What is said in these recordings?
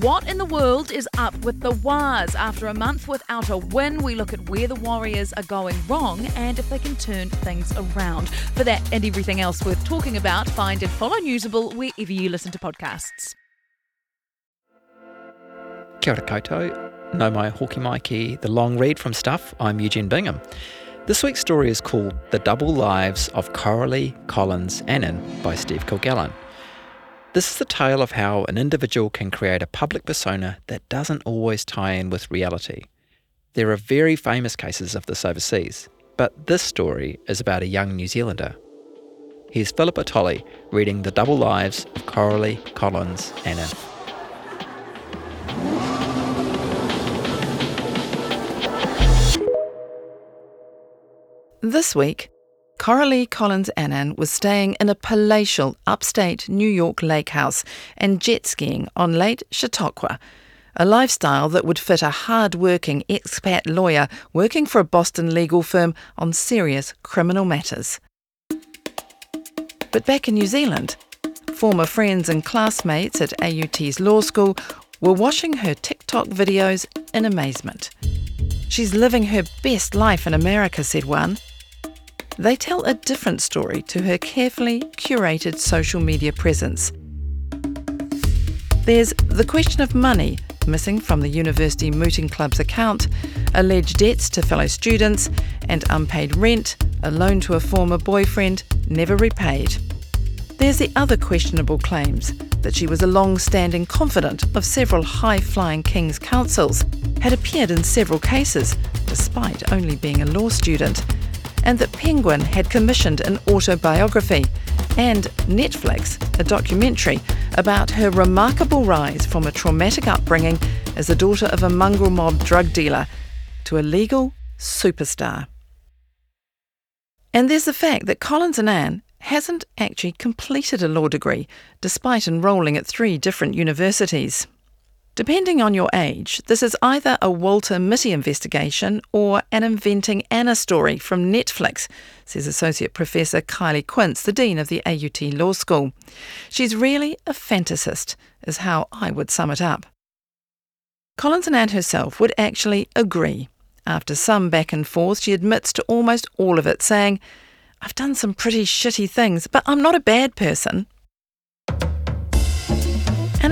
What in the world is up with the Wars? After a month without a win, we look at where the Warriors are going wrong and if they can turn things around. For that and everything else worth talking about, find and follow Newsable wherever you listen to podcasts. Kia ora koutou. No mai mai ki the long read from Stuff. I'm Eugene Bingham. This week's story is called The Double Lives of Corallee Collins Annan by Steve Kilgallon. This is the tale of how an individual can create a public persona that doesn't always tie in with reality. There are very famous cases of this overseas, but this story is about a young New Zealander. Here's Philippa Tolley reading The Double Lives of Corallee Collins Annan. This week, Corallee Collins Annan was staying in a palatial upstate New York lake house and jet skiing on Lake Chautauqua, a lifestyle that would fit a hard working expat lawyer working for a Boston legal firm on serious criminal matters. But back in New Zealand, former friends and classmates at AUT's law school were watching her TikTok videos in amazement. She's living her best life in America, said one. They tell a different story to her carefully curated social media presence. There's the question of money missing from the University Mooting Club's account, alleged debts to fellow students, and unpaid rent, a loan to a former boyfriend, never repaid. There's the other questionable claims that she was a long standing confidant of several high flying King's counsels, had appeared in several cases, despite only being a law student, and that Penguin had commissioned an autobiography, and Netflix, a documentary about her remarkable rise from a traumatic upbringing as the daughter of a mongrel mob drug dealer to a legal superstar. And there's the fact that Collins Annan hasn't actually completed a law degree, despite enrolling at three different universities. Depending on your age, this is either a Walter Mitty investigation or an Inventing Anna story from Netflix, says Associate Professor Kylie Quince, the Dean of the AUT Law School. She's really a fantasist, is how I would sum it up. Collins Annan herself would actually agree. After some back and forth, she admits to almost all of it, saying, I've done some pretty shitty things, but I'm not a bad person.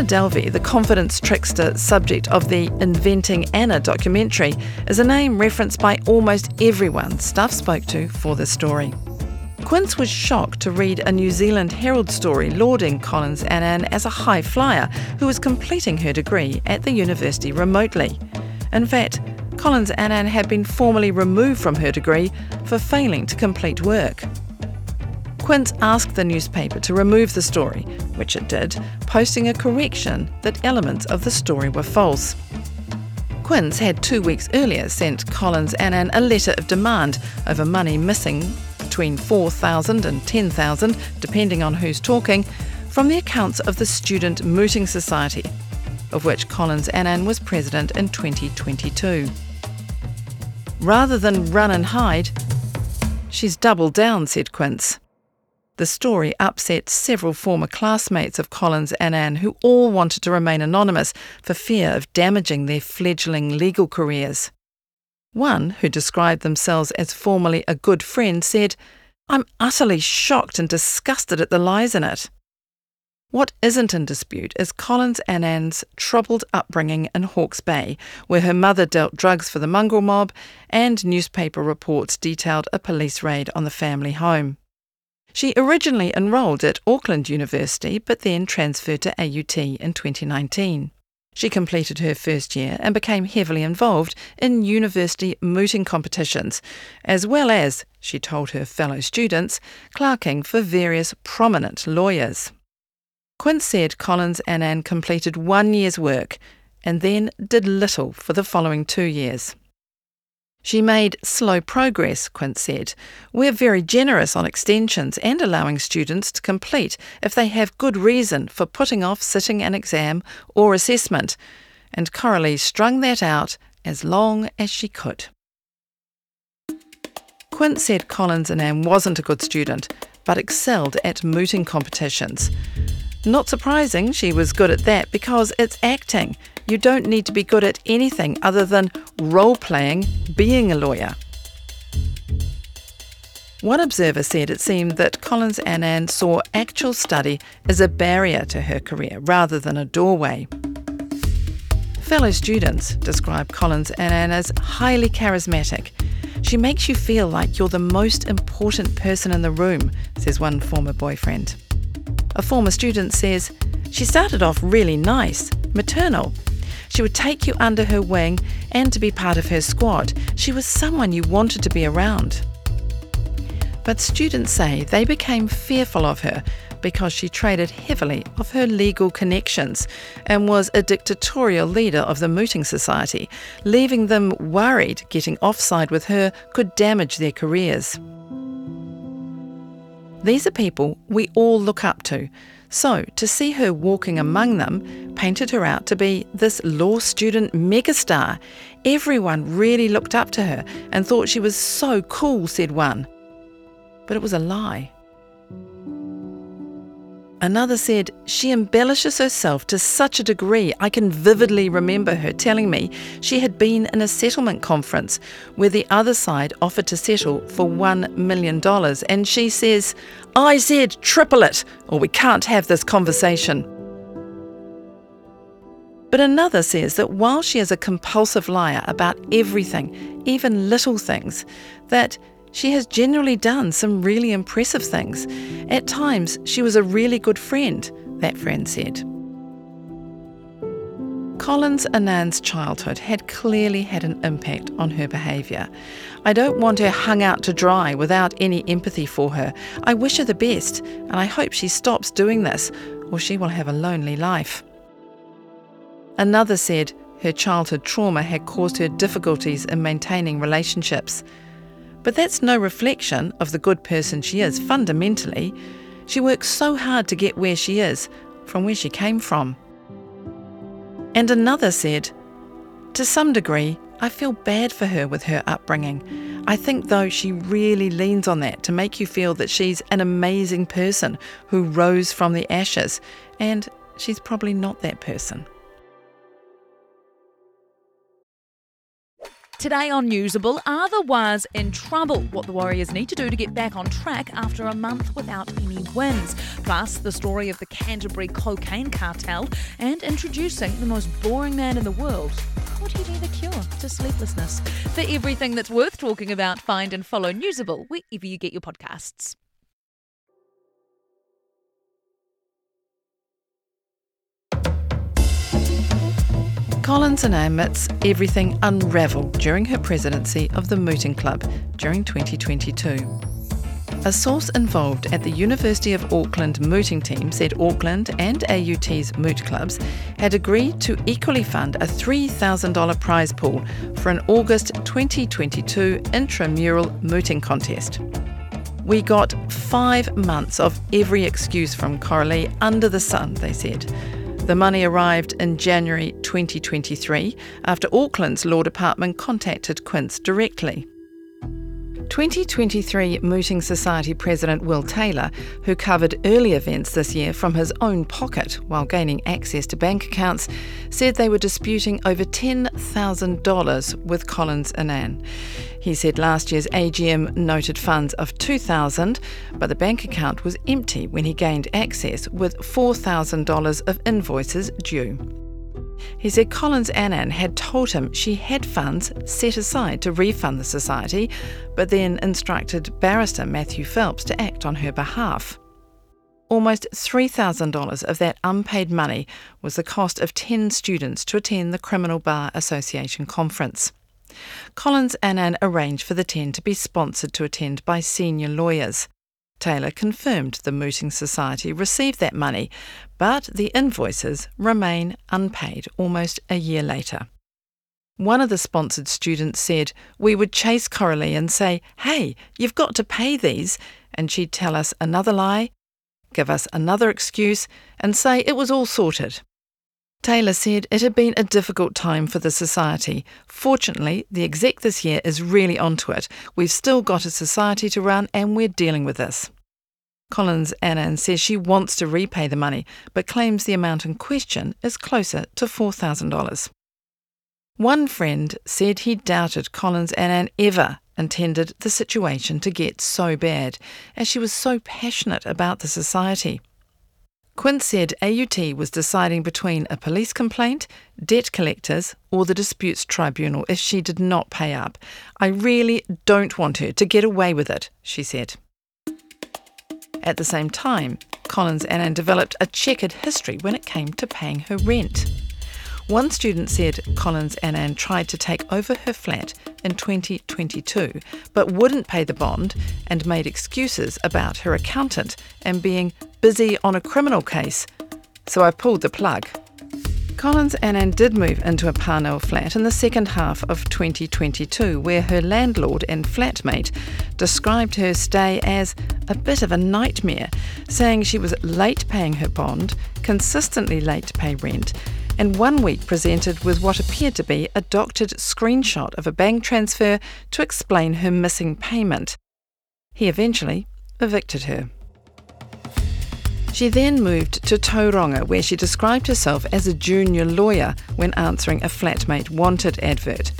Anna Delvey, the confidence trickster subject of the Inventing Anna documentary, is a name referenced by almost everyone Stuff spoke to for this story. Quince was shocked to read a New Zealand Herald story lauding Collins Annan as a high flyer who was completing her degree at the university remotely. In fact, Collins Annan had been formally removed from her degree for failing to complete work. Quince asked the newspaper to remove the story, which it did, posting a correction that elements of the story were false. Quince had two weeks earlier sent Collins Annan a letter of demand over money missing between 4,000 and 10,000, depending on who's talking, from the accounts of the Student Mooting Society, of which Collins Annan was president in 2022. Rather than run and hide, she's doubled down, said Quince. The story upset several former classmates of Collins Annan who all wanted to remain anonymous for fear of damaging their fledgling legal careers. One, who described themselves as formerly a good friend, said, I'm utterly shocked and disgusted at the lies in it. What isn't in dispute is Collins Annan's troubled upbringing in Hawke's Bay, where her mother dealt drugs for the mongrel mob, and newspaper reports detailed a police raid on the family home. She originally enrolled at Auckland University but then transferred to AUT in 2019. She completed her first year and became heavily involved in university mooting competitions, as well as, she told her fellow students, clerking for various prominent lawyers. Quince said Collins Annan completed one year's work and then did little for the following two years. She made slow progress, Quince said. We're very generous on extensions and allowing students to complete if they have good reason for putting off sitting an exam or assessment. And Corallee strung that out as long as she could. Quince said Collins Annan wasn't a good student, but excelled at mooting competitions. Not surprising she was good at that because it's acting. You don't need to be good at anything other than role playing being a lawyer. One observer said it seemed that Collins Annan saw actual study as a barrier to her career rather than a doorway. Fellow students describe Collins Annan as highly charismatic. She makes you feel like you're the most important person in the room, says one former boyfriend. A former student says, She started off really nice, maternal. She would take you under her wing and to be part of her squad. She was someone you wanted to be around. But students say they became fearful of her because she traded heavily of her legal connections and was a dictatorial leader of the Mooting Society, leaving them worried getting offside with her could damage their careers. These are people we all look up to. So, to see her walking among them painted her out to be this law student megastar. Everyone really looked up to her and thought she was so cool, said one but it was a lie. Another said, She embellishes herself to such a degree, I can vividly remember her telling me she had been in a settlement conference where the other side offered to settle for $1 million. And she says, I said triple it, or we can't have this conversation. But another says that while she is a compulsive liar about everything, even little things, that she has generally done some really impressive things. At times, she was a really good friend, that friend said. Collins Annan's childhood had clearly had an impact on her behaviour. I don't want her hung out to dry without any empathy for her. I wish her the best, and I hope she stops doing this, or she will have a lonely life. Another said her childhood trauma had caused her difficulties in maintaining relationships. But that's no reflection of the good person she is fundamentally. She works so hard to get where she is, from where she came from. And another said, To some degree, I feel bad for her with her upbringing. I think, though, she really leans on that to make you feel that she's an amazing person who rose from the ashes, and she's probably not that person. Today on Newsable, are the Waz in trouble? What the Warriors need to do to get back on track after a month without any wins. Plus, the story of the Canterbury cocaine cartel and introducing the most boring man in the world. Could he be the cure to sleeplessness? For everything that's worth talking about, find and follow Newsable wherever you get your podcasts. Collins and admits everything unravelled during her presidency of the Mooting Club during 2022. A source involved at the University of Auckland mooting team said Auckland and AUT's moot clubs had agreed to equally fund a $3,000 prize pool for an August 2022 intramural mooting contest. We got five months of every excuse from Corallee under the sun, they said. The money arrived in January 2023 after Auckland's Law Department contacted Quince directly. 2023 Mooting Society President Will Taylor, who covered early events this year from his own pocket while gaining access to bank accounts, said they were disputing over $10,000 with Collins Annan. He said last year's AGM noted funds of 2,000, but the bank account was empty when he gained access with $4,000 of invoices due. He said Collins Annan had told him she had funds set aside to refund the society, but then instructed barrister Matthew Phelps to act on her behalf. Almost $3,000 of that unpaid money was the cost of 10 students to attend the Criminal Bar Association conference. Collins Annan arranged for the 10 to be sponsored to attend by senior lawyers. Taylor confirmed the Mooting Society received that money, but the invoices remain unpaid almost a year later. One of the sponsored students said we would chase Corallee and say, Hey, you've got to pay these, and she'd tell us another lie, give us another excuse, and say it was all sorted. Taylor said it had been a difficult time for the society. Fortunately, the exec this year is really onto it. We've still got a society to run and we're dealing with this. Collins Annan says she wants to repay the money, but claims the amount in question is closer to $4,000. One friend said he doubted Collins Annan ever intended the situation to get so bad, as she was so passionate about the society. Quince said AUT was deciding between a police complaint, debt collectors, or the disputes tribunal if she did not pay up. I really don't want her to get away with it, she said. At the same time, Collins and Annan developed a checkered history when it came to paying her rent. One student said Collins and Annan tried to take over her flat in 2022, but wouldn't pay the bond and made excuses about her accountant and being busy on a criminal case. So I pulled the plug. Collins and Annan did move into a Parnell flat in the second half of 2022, where her landlord and flatmate described her stay as a bit of a nightmare, saying she was late paying her bond, consistently late to pay rent, and one week presented with what appeared to be a doctored screenshot of a bank transfer to explain her missing payment. He eventually evicted her. She then moved to Tauranga, where she described herself as a junior lawyer when answering a flatmate wanted advert.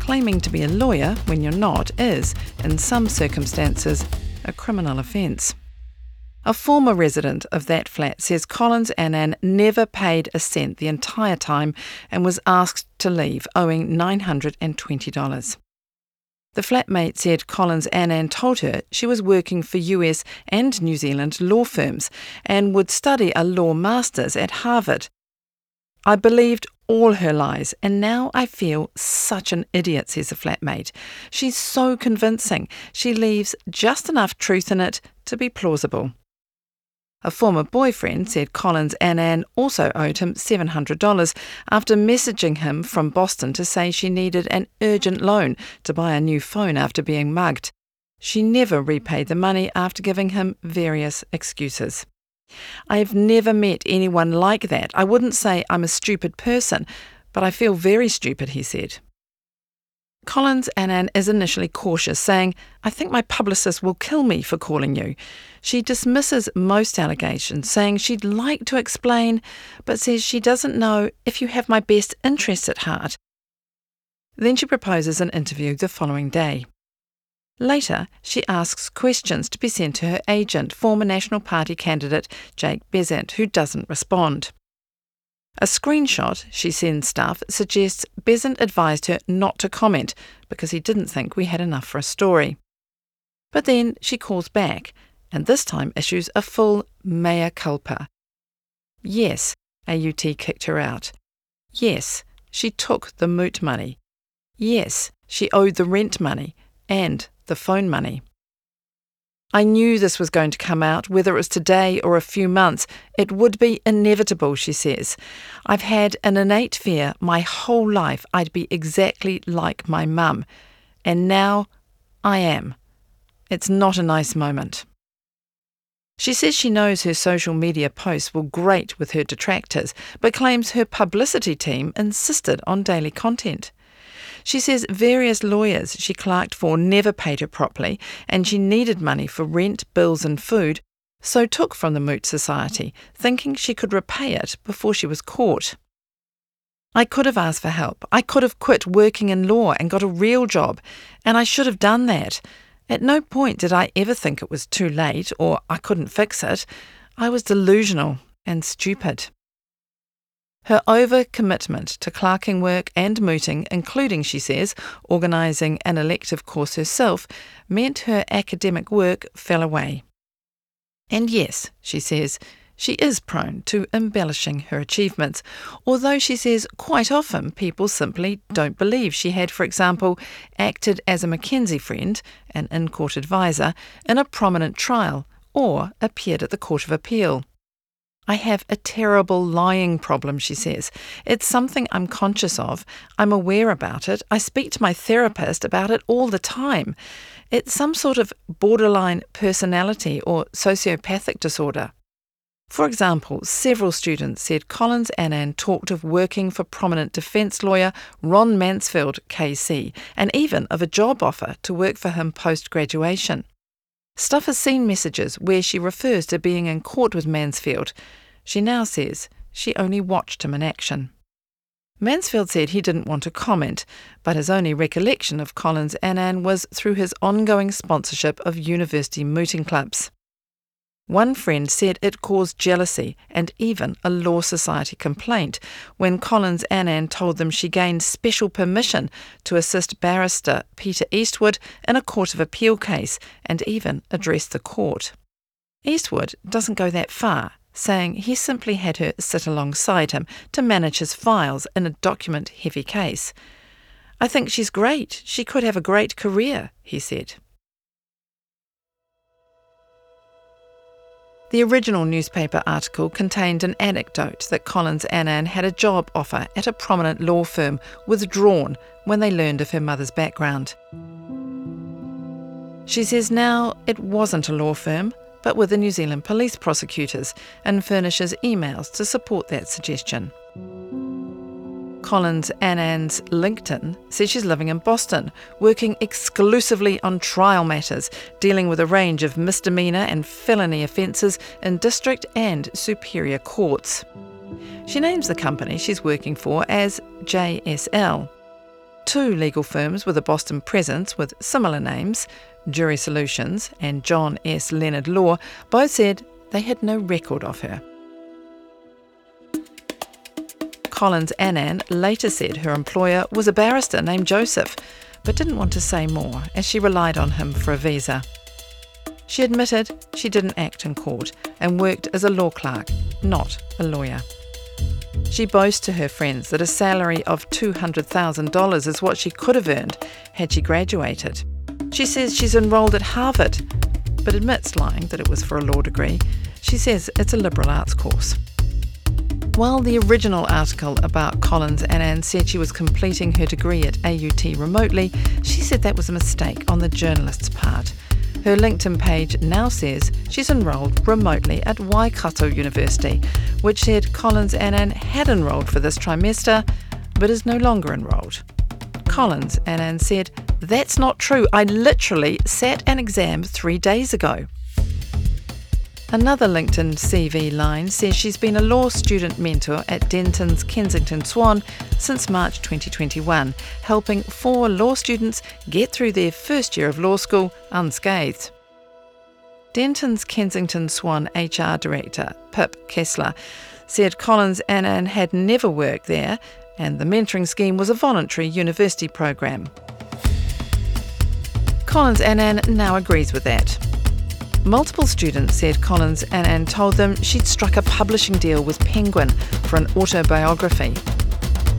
Claiming to be a lawyer when you're not is, in some circumstances, a criminal offence. A former resident of that flat says Collins Annan never paid a cent the entire time and was asked to leave, owing $920. The flatmate said Collins Annan told her she was working for US and New Zealand law firms and would study a law master's at Harvard. I believed all her lies, and now I feel such an idiot, says the flatmate. She's so convincing. She leaves just enough truth in it to be plausible. A former boyfriend said Collins Annan also owed him $700 after messaging him from Boston to say she needed an urgent loan to buy a new phone after being mugged. She never repaid the money after giving him various excuses. I've never met anyone like that. I wouldn't say I'm a stupid person, but I feel very stupid, he said. Collins Annan is initially cautious, saying, I think my publicist will kill me for calling you. She dismisses most allegations, saying she'd like to explain, but says she doesn't know if you have my best interests at heart. Then she proposes an interview the following day. Later, she asks questions to be sent to her agent, former National Party candidate Jake Bezant, who doesn't respond. A screenshot she sends staff suggests Bezant advised her not to comment because he didn't think we had enough for a story. But then she calls back and this time issues a full mea culpa. Yes, AUT kicked her out. Yes, she took the moot money. Yes, she owed the rent money and the phone money. I knew this was going to come out, whether it was today or a few months. It would be inevitable, she says. I've had an innate fear my whole life I'd be exactly like my mum. And now I am. It's not a nice moment. She says she knows her social media posts will grate with her detractors, but claims her publicity team insisted on daily content. She says various lawyers she clerked for never paid her properly, and she needed money for rent, bills, and food, so took from the Moot Society, thinking she could repay it before she was caught. I could have asked for help. I could have quit working in law and got a real job, and I should have done that. At no point did I ever think it was too late or I couldn't fix it. I was delusional and stupid. Her overcommitment to clerking work and mooting, including, she says, organising an elective course herself, meant her academic work fell away. And yes, she says, she is prone to embellishing her achievements, although she says quite often people simply don't believe she had, for example, acted as a McKenzie friend, an in court advisor, in a prominent trial, or appeared at the Court of Appeal. I have a terrible lying problem, she says. It's something I'm conscious of. I'm aware about it. I speak to my therapist about it all the time. It's some sort of borderline personality or sociopathic disorder. For example, several students said Collins Annan talked of working for prominent defence lawyer Ron Mansfield, KC, and even of a job offer to work for him post graduation. Stuff has seen messages where she refers to being in court with Mansfield. She now says she only watched him in action. Mansfield said he didn't want to comment, but his only recollection of Collins Annan was through his ongoing sponsorship of university mooting clubs. One friend said it caused jealousy and even a Law Society complaint when Collins Annan told them she gained special permission to assist barrister Peter Eastwood in a Court of Appeal case and even address the court. Eastwood doesn't go that far, saying he simply had her sit alongside him to manage his files in a document heavy case. I think she's great. She could have a great career, he said. The original newspaper article contained an anecdote that Collins Annan had a job offer at a prominent law firm withdrawn when they learned of her mother's background. She says now it wasn't a law firm, but with the New Zealand police prosecutors, and furnishes emails to support that suggestion. Collins Annan's LinkedIn says she's living in Boston, working exclusively on trial matters, dealing with a range of misdemeanour and felony offences in district and superior courts. She names the company she's working for as JSL. Two legal firms with a Boston presence with similar names, Jury Solutions and John S. Leonard Law, both said they had no record of her. Collins Annan later said her employer was a barrister named Joseph, but didn't want to say more as she relied on him for a visa. She admitted she didn't act in court and worked as a law clerk, not a lawyer. She boasts to her friends that a salary of $200,000 is what she could have earned had she graduated. She says she's enrolled at Harvard, but admits lying that it was for a law degree. She says it's a liberal arts course. While the original article about Collins Annan said she was completing her degree at AUT remotely, she said that was a mistake on the journalist's part. Her LinkedIn page now says she's enrolled remotely at Waikato University, which said Collins Annan had enrolled for this trimester but is no longer enrolled. Collins Annan said, That's not true. I literally sat an exam three days ago. Another LinkedIn CV line says she's been a law student mentor at Dentons Kensington Swan since March 2021, helping four law students get through their first year of law school unscathed. Dentons Kensington Swan HR Director, Pip Kessler, said Collins Annan had never worked there and the mentoring scheme was a voluntary university program. Collins Annan now agrees with that. Multiple students said Collins Annan told them she'd struck a publishing deal with Penguin for an autobiography.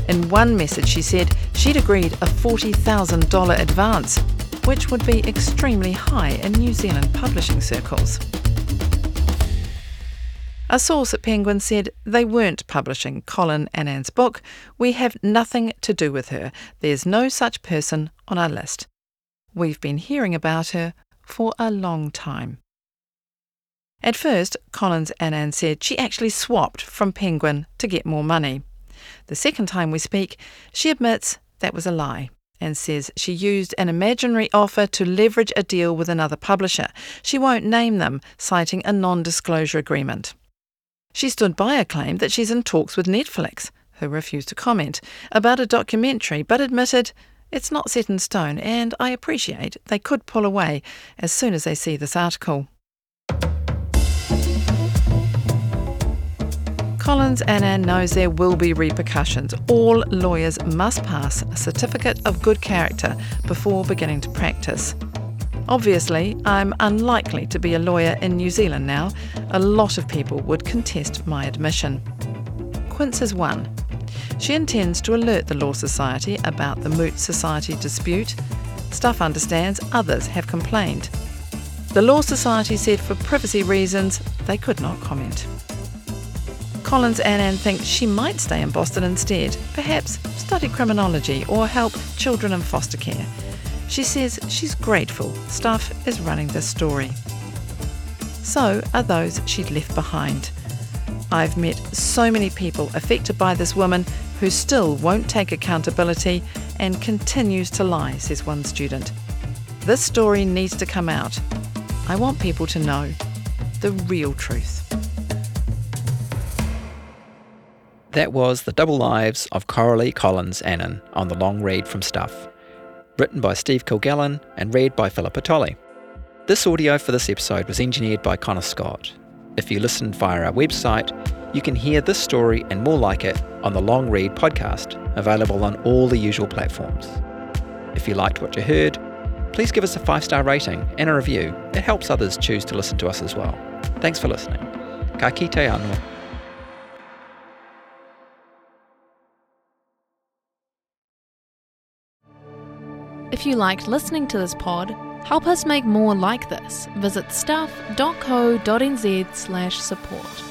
In one message, she said she'd agreed a $40,000 advance, which would be extremely high in New Zealand publishing circles. A source at Penguin said they weren't publishing Collins Annan's book. We have nothing to do with her. There's no such person on our list. We've been hearing about her for a long time. At first, Collins and Annan said she actually swapped from Penguin to get more money. The second time we speak, she admits that was a lie and says she used an imaginary offer to leverage a deal with another publisher. She won't name them, citing a non disclosure agreement. She stood by a claim that she's in talks with Netflix, who refused to comment, about a documentary but admitted it's not set in stone and I appreciate they could pull away as soon as they see this article. Collins Annan knows there will be repercussions. All lawyers must pass a certificate of good character before beginning to practice. Obviously, I'm unlikely to be a lawyer in New Zealand now. A lot of people would contest my admission. Quince has won. She intends to alert the Law Society about the Moot Society dispute. Stuff understands others have complained. The Law Society said for privacy reasons they could not comment. Collins Annan thinks she might stay in Boston instead, perhaps study criminology or help children in foster care. She says she's grateful Stuff is running this story. So are those she'd left behind. I've met so many people affected by this woman who still won't take accountability and continues to lie, says one student. This story needs to come out. I want people to know the real truth. That was The Double Lives of Corallee Collins Annan on the long read from Stuff, written by Steve Kilgallon and read by Philippa Tolley. This audio for this episode was engineered by Connor Scott. If you listen via our website, you can hear this story and more like it on the Long Read podcast, available on all the usual platforms. If you liked what you heard, please give us a five star rating and a review. It helps others choose to listen to us as well. Thanks for listening. Ka kite anō. If you liked listening to this pod, help us make more like this. Visit stuff.co.nz slash support.